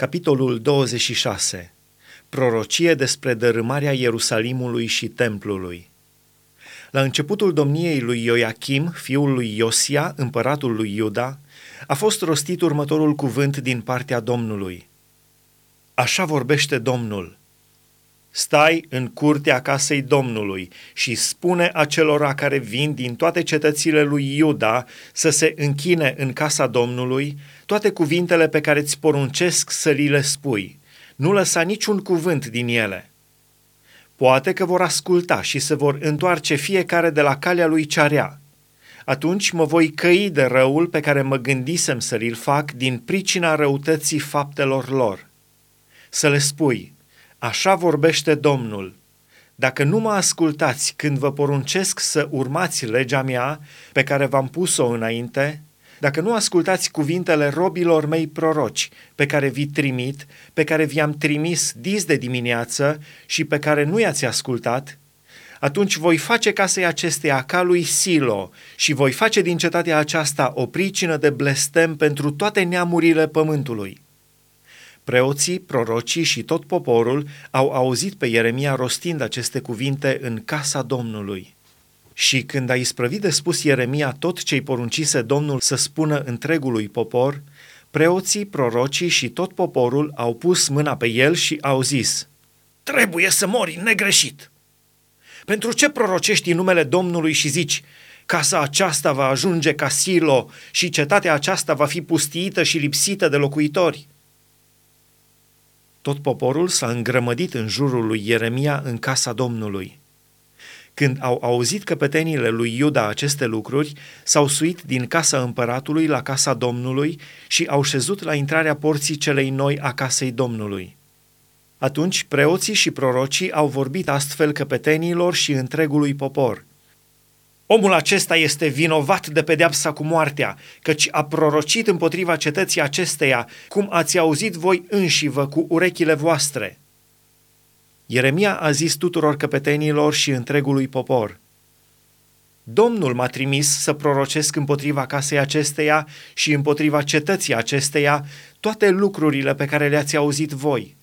Capitolul 26. Prorocie despre dărâmarea Ierusalimului și templului. La începutul domniei lui Ioachim, fiul lui Iosia, împăratul lui Iuda, a fost rostit următorul cuvânt din partea Domnului. Așa vorbește Domnul. Stai în curtea casei Domnului și spune acelora care vin din toate cetățile lui Iuda să se închine în casa Domnului toate cuvintele pe care îți poruncesc să li le spui. Nu lăsa niciun cuvânt din ele. Poate că vor asculta și se vor întoarce fiecare de la calea lui cearea. Atunci mă voi căi de răul pe care mă gândisem să l fac din pricina răutății faptelor lor. Să le spui, Așa vorbește Domnul. Dacă nu mă ascultați când vă poruncesc să urmați legea mea pe care v-am pus-o înainte, dacă nu ascultați cuvintele robilor mei proroci pe care vi trimit, pe care vi-am trimis dis de dimineață și pe care nu i-ați ascultat, atunci voi face casei acesteia ca lui Silo și voi face din cetatea aceasta o pricină de blestem pentru toate neamurile pământului. Preoții, prorocii și tot poporul au auzit pe Ieremia rostind aceste cuvinte în casa Domnului. Și când a isprăvit de spus Ieremia tot ce-i poruncise Domnul să spună întregului popor, preoții, prorocii și tot poporul au pus mâna pe el și au zis, Trebuie să mori negreșit! Pentru ce prorocești în numele Domnului și zici, casa aceasta va ajunge ca silo și cetatea aceasta va fi pustiită și lipsită de locuitori? Tot poporul s-a îngrămădit în jurul lui Ieremia în casa Domnului. Când au auzit căpetenile lui Iuda aceste lucruri, s-au suit din casa împăratului la casa Domnului și au șezut la intrarea porții celei noi a casei Domnului. Atunci preoții și prorocii au vorbit astfel căpetenilor și întregului popor – Omul acesta este vinovat de pedeapsa cu moartea, căci a prorocit împotriva cetății acesteia, cum ați auzit voi înșivă cu urechile voastre. Ieremia a zis tuturor căpetenilor și întregului popor, Domnul m-a trimis să prorocesc împotriva casei acesteia și împotriva cetății acesteia toate lucrurile pe care le-ați auzit voi –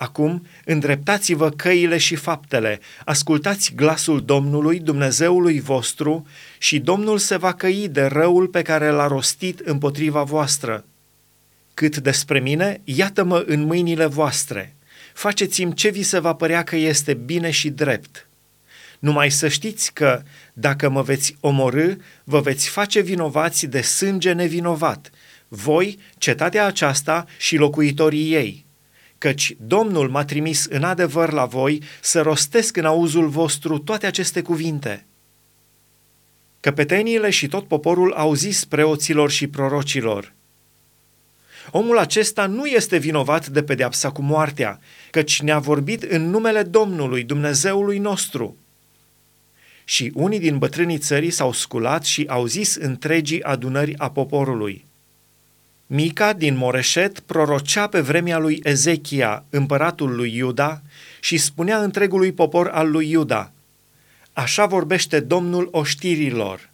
Acum, îndreptați-vă căile și faptele, ascultați glasul Domnului, Dumnezeului vostru, și Domnul se va căi de răul pe care l-a rostit împotriva voastră. Cât despre mine, iată-mă în mâinile voastre. Faceți-mi ce vi se va părea că este bine și drept. Numai să știți că, dacă mă veți omorâ, vă veți face vinovați de sânge nevinovat, voi, cetatea aceasta și locuitorii ei – căci Domnul m-a trimis în adevăr la voi să rostesc în auzul vostru toate aceste cuvinte. Căpeteniile și tot poporul au zis preoților și prorocilor, Omul acesta nu este vinovat de pedeapsa cu moartea, căci ne-a vorbit în numele Domnului, Dumnezeului nostru. Și unii din bătrânii țării s-au sculat și au zis întregii adunări a poporului – Mica din Moreșet prorocea pe vremea lui Ezechia, împăratul lui Iuda, și spunea întregului popor al lui Iuda, Așa vorbește Domnul oștirilor.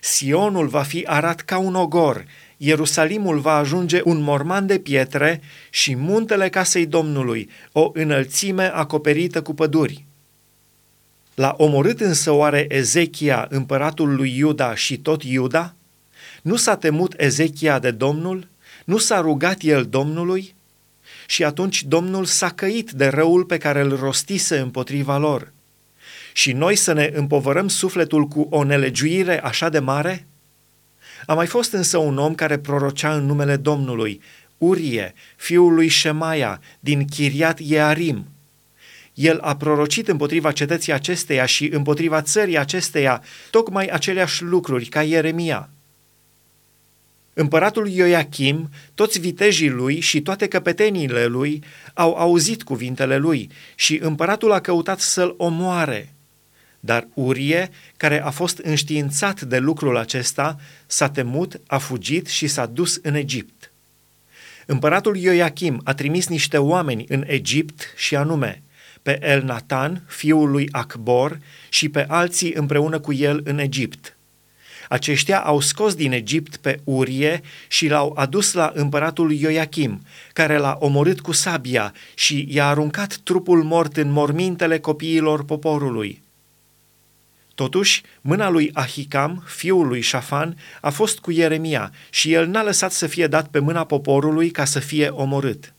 Sionul va fi arat ca un ogor, Ierusalimul va ajunge un morman de pietre și muntele casei Domnului, o înălțime acoperită cu păduri. L-a omorât însă oare Ezechia, împăratul lui Iuda și tot Iuda? Nu s-a temut Ezechia de Domnul? Nu s-a rugat el Domnului? Și atunci Domnul s-a căit de răul pe care îl rostise împotriva lor. Și noi să ne împovărăm sufletul cu o nelegiuire așa de mare? A mai fost însă un om care prorocea în numele Domnului, Urie, fiul lui Shemaia, din Chiriat Iearim. El a prorocit împotriva cetății acesteia și împotriva țării acesteia tocmai aceleași lucruri ca Ieremia – Împăratul Ioachim, toți vitejii lui și toate căpeteniile lui au auzit cuvintele lui și împăratul a căutat să-l omoare. Dar Urie, care a fost înștiințat de lucrul acesta, s-a temut, a fugit și s-a dus în Egipt. Împăratul Ioachim a trimis niște oameni în Egipt și anume pe El Natan, fiul lui Acbor, și pe alții împreună cu el în Egipt – Aceștia au scos din Egipt pe Urie și l-au adus la împăratul Ioachim, care l-a omorât cu sabia și i-a aruncat trupul mort în mormintele copiilor poporului. Totuși, mâna lui Ahicam, fiul lui Șafan, a fost cu Ieremia și el n-a lăsat să fie dat pe mâna poporului ca să fie omorât.